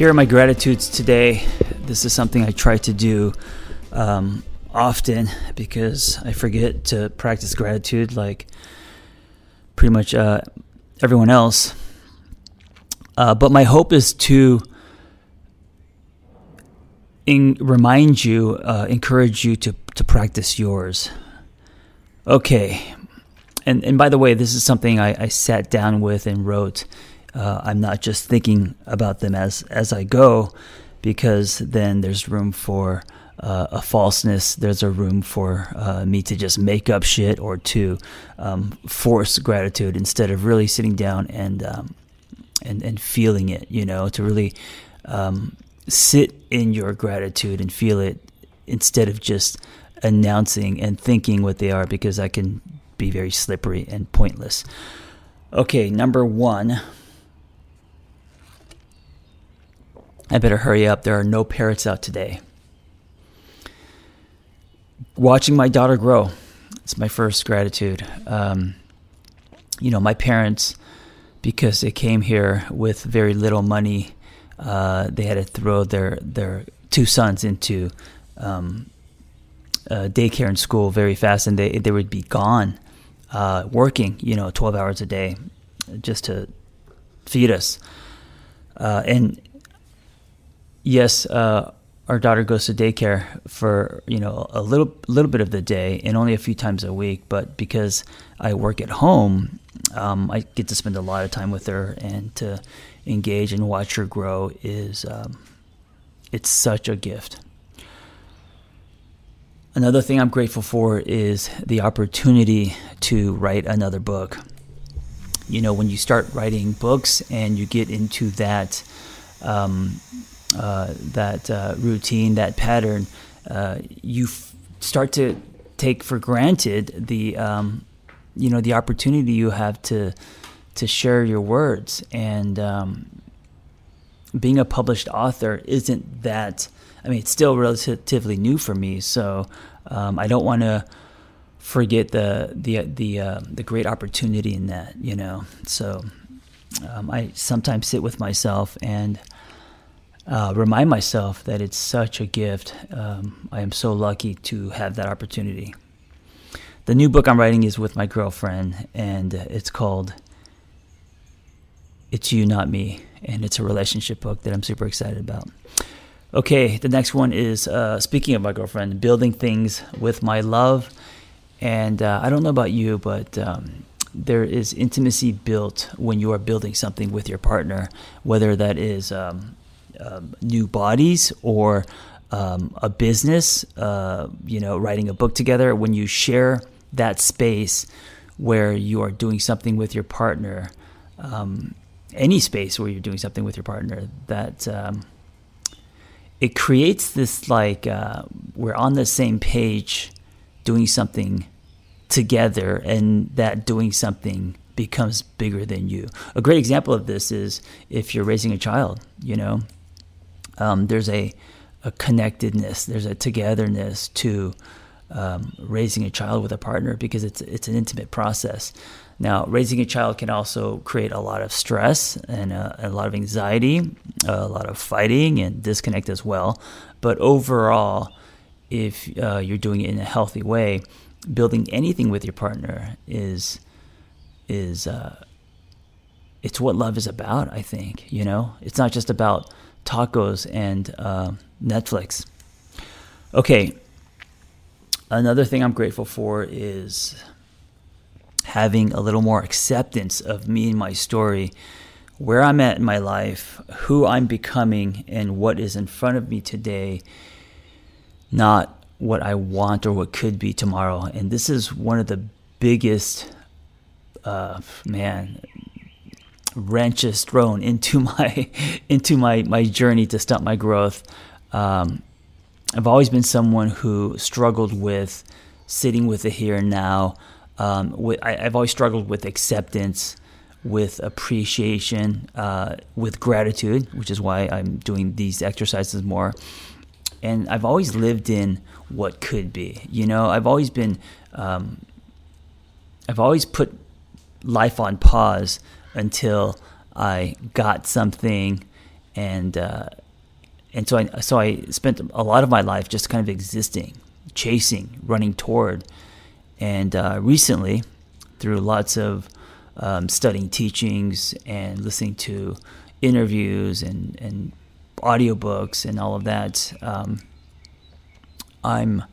Here are my gratitudes today. This is something I try to do um, often because I forget to practice gratitude like pretty much uh, everyone else. Uh, but my hope is to in, remind you, uh, encourage you to, to practice yours. Okay. And, and by the way, this is something I, I sat down with and wrote uh, I'm not just thinking about them as as I go, because then there's room for uh, a falseness. There's a room for uh, me to just make up shit or to um, force gratitude instead of really sitting down and um, and and feeling it. You know, to really um, sit in your gratitude and feel it instead of just announcing and thinking what they are, because that can be very slippery and pointless. Okay, number one. I better hurry up. There are no parrots out today. Watching my daughter grow. It's my first gratitude. Um, you know, my parents, because they came here with very little money, uh, they had to throw their, their two sons into um, uh, daycare and school very fast, and they, they would be gone uh, working, you know, 12 hours a day just to feed us. Uh, and yes, uh, our daughter goes to daycare for you know a little little bit of the day and only a few times a week. But because I work at home, um, I get to spend a lot of time with her and to engage and watch her grow is um, it's such a gift. Another thing I'm grateful for is the opportunity to write another book. You know, when you start writing books and you get into that um, uh, that uh, routine, that pattern, uh, you f- start to take for granted the um, you know the opportunity you have to to share your words. And um, being a published author isn't that I mean it's still relatively new for me. So um, I don't want to forget the the the uh, the great opportunity in that you know? So um, I sometimes sit with myself and uh, remind myself that it's such a gift. Um, I am so lucky to have that opportunity. The new book I'm writing is with my girlfriend, and it's called It's You, Not Me. And it's a relationship book that I'm super excited about. Okay, the next one is uh, speaking of my girlfriend, building things with my love. And uh, I don't know about you, but um, there is intimacy built when you are building something with your partner, whether that is um, um, new bodies or um, a business, uh, you know, writing a book together, when you share that space where you are doing something with your partner, um, any space where you're doing something with your partner, that um, it creates this like uh, we're on the same page doing something together, and that doing something becomes bigger than you. A great example of this is if you're raising a child, you know, um, there's a, a connectedness, there's a togetherness to um, raising a child with a partner because it's it's an intimate process. Now, raising a child can also create a lot of stress and uh, a lot of anxiety, a lot of fighting and disconnect as well. But overall, if uh, you're doing it in a healthy way, building anything with your partner is is uh, it's what love is about. I think you know it's not just about tacos and uh, Netflix. Okay, another thing I'm grateful for is having a little more acceptance of me and my story, where I'm at in my life, who I'm becoming, and what is in front of me today, not what I want or what could be tomorrow. And this is one of the biggest, uh, man, wrenches thrown into my into my my journey to stop my growth. Um, I've always been someone who struggled with sitting with the here and now. Um, with, I, have always struggled with acceptance, with appreciation, uh, with gratitude, which is why I'm doing these exercises more. And I've always lived in what could be. You know, I've always been, um, I've always put life on pause until I got something and uh, and so I so I spent a lot of my life just kind of existing, chasing, running toward, and uh, recently, through lots of um, studying teachings and listening to interviews and and audiobooks and all of that, um, I'm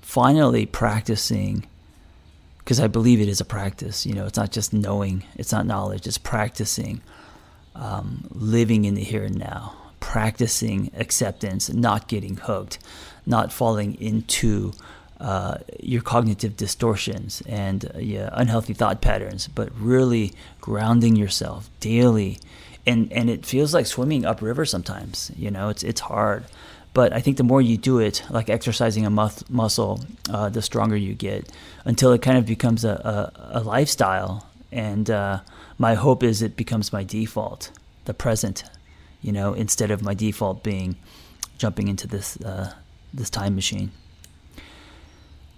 finally practicing because I believe it is a practice. You know, it's not just knowing, it's not knowledge, it's practicing um, living in the here and now practicing acceptance, not getting hooked, not falling into uh, your cognitive distortions and uh, yeah, unhealthy thought patterns, but really grounding yourself daily. And and it feels like swimming upriver sometimes. You know, it's it's hard, but I think the more you do it, like exercising a mus- muscle, uh, the stronger you get, until it kind of becomes a, a, a lifestyle. And uh, my hope is it becomes my default, the present you know, instead of my default being jumping into this uh, this time machine.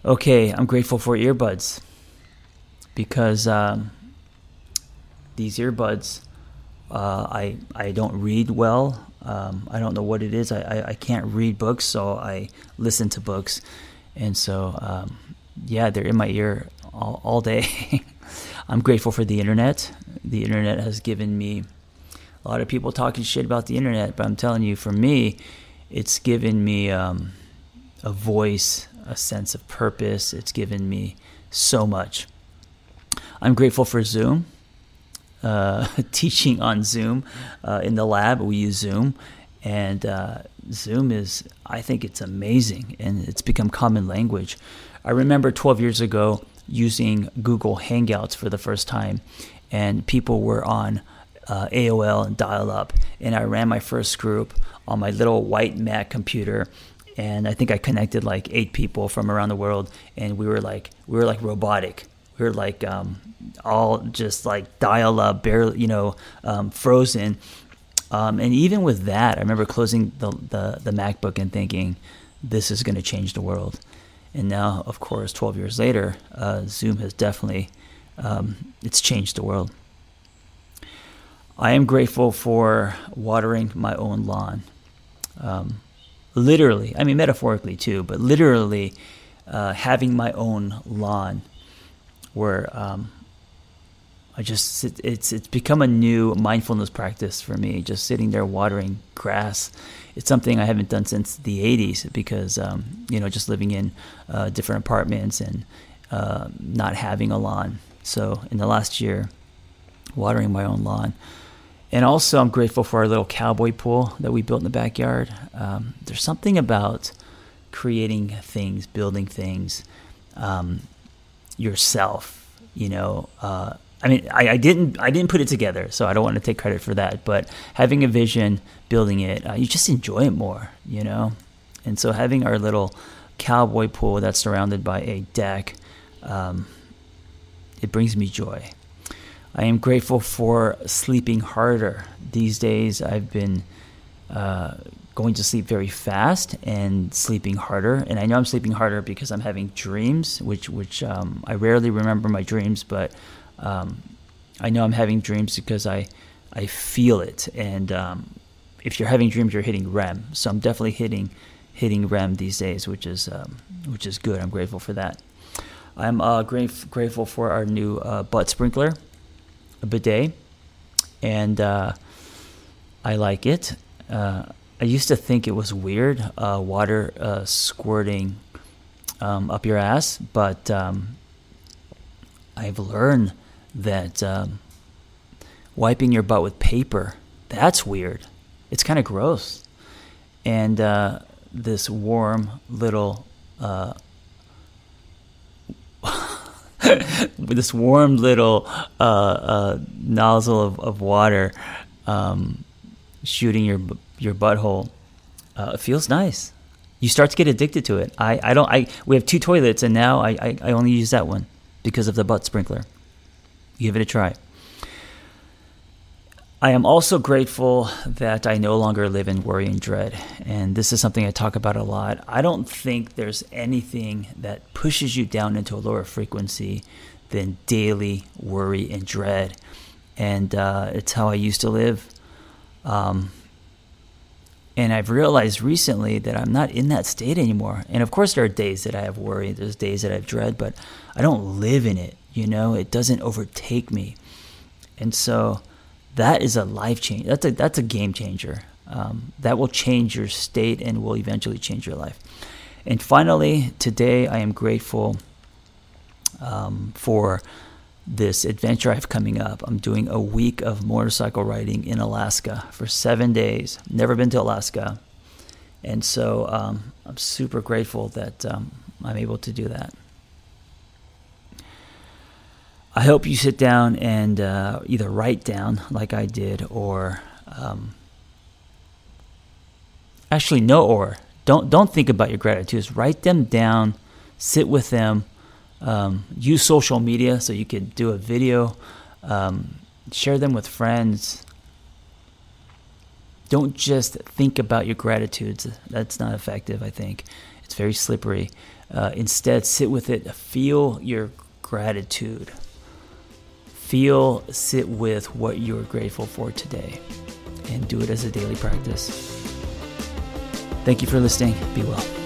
Okay, I'm grateful for earbuds because um, these earbuds, uh, I I don't read well. Um, I don't know what it is. I, I, I, can't read books, so I listen to books, and so um, yeah, they're in my ear all, all day. I'm grateful for the internet. The internet has given me a lot of people talking shit about the internet, but I'm telling you, for me, it's given me um, a voice, a sense of purpose. It's given me so much. I'm grateful for Zoom. Uh, teaching on Zoom uh, in the lab, we use Zoom, and uh, Zoom is, I think it's amazing, and it's become common language. I remember 12 years ago using Google Hangouts for the first time, and people were on uh, AOL and dial up. And I ran my first group on my little white Mac computer. And I think I connected like eight people from around the world. And we were like, we were like robotic. We were like um, all just like dial up, barely, you know, um, frozen. Um, and even with that, I remember closing the, the, the MacBook and thinking, this is going to change the world. And now, of course, 12 years later, uh, Zoom has definitely, um, it's changed the world. I am grateful for watering my own lawn. Um, literally, I mean, metaphorically too, but literally uh, having my own lawn where um, I just, it's, it's become a new mindfulness practice for me, just sitting there watering grass. It's something I haven't done since the 80s because, um, you know, just living in uh, different apartments and uh, not having a lawn. So in the last year, watering my own lawn. And also, I'm grateful for our little cowboy pool that we built in the backyard. Um, there's something about creating things, building things, um, yourself. You know, uh, I mean, I, I, didn't I didn't put it together, so I don't want to take credit for that. But having a vision, building it, uh, you just enjoy it more. You know, and so having our little cowboy pool that's surrounded by a deck, um, it brings me joy. I am grateful for sleeping harder. These days, I've been uh, going to sleep very fast and sleeping harder. And I know I'm sleeping harder because I'm having dreams, which which um, I rarely remember my dreams, but um, I know I'm having dreams because I I feel it. And um, if you're having dreams, you're hitting REM. So I'm definitely hitting hitting REM these days, which is um, which is good. I'm grateful for that. I'm uh, grateful grateful for our new uh, butt sprinkler bidet, and uh, I like it. Uh, I used to think it was weird, uh, water uh, squirting um, up your ass, but um, I've learned that um, wiping your butt with paper, that's weird. It's kind of gross. And uh, this warm little uh, this warm little uh, uh, nozzle of, of water um, shooting your your butthole uh, feels nice. You start to get addicted to it. I, I don't I we have two toilets and now I, I, I only use that one because of the butt sprinkler. Give it a try. I am also grateful that I no longer live in worry and dread. And this is something I talk about a lot. I don't think there's anything that pushes you down into a lower frequency than daily worry and dread. And uh, it's how I used to live. Um, and I've realized recently that I'm not in that state anymore. And of course, there are days that I have worry, there's days that I have dread, but I don't live in it. You know, it doesn't overtake me. And so that is a life change. That's a that's a game changer. Um, that will change your state and will eventually change your life. And finally, today I am grateful um, for this adventure I have coming up. I'm doing a week of motorcycle riding in Alaska for seven days. Never been to Alaska, and so um, I'm super grateful that um, I'm able to do that. I hope you sit down and uh, either write down, like I did, or um, actually no, or don't don't think about your gratitudes. Write them down, sit with them. Um, use social media so you could do a video, um, share them with friends. Don't just think about your gratitudes. That's not effective. I think it's very slippery. Uh, instead, sit with it. Feel your gratitude feel, sit with what you're grateful for today, and do it as a daily practice. Thank you for listening. Be well.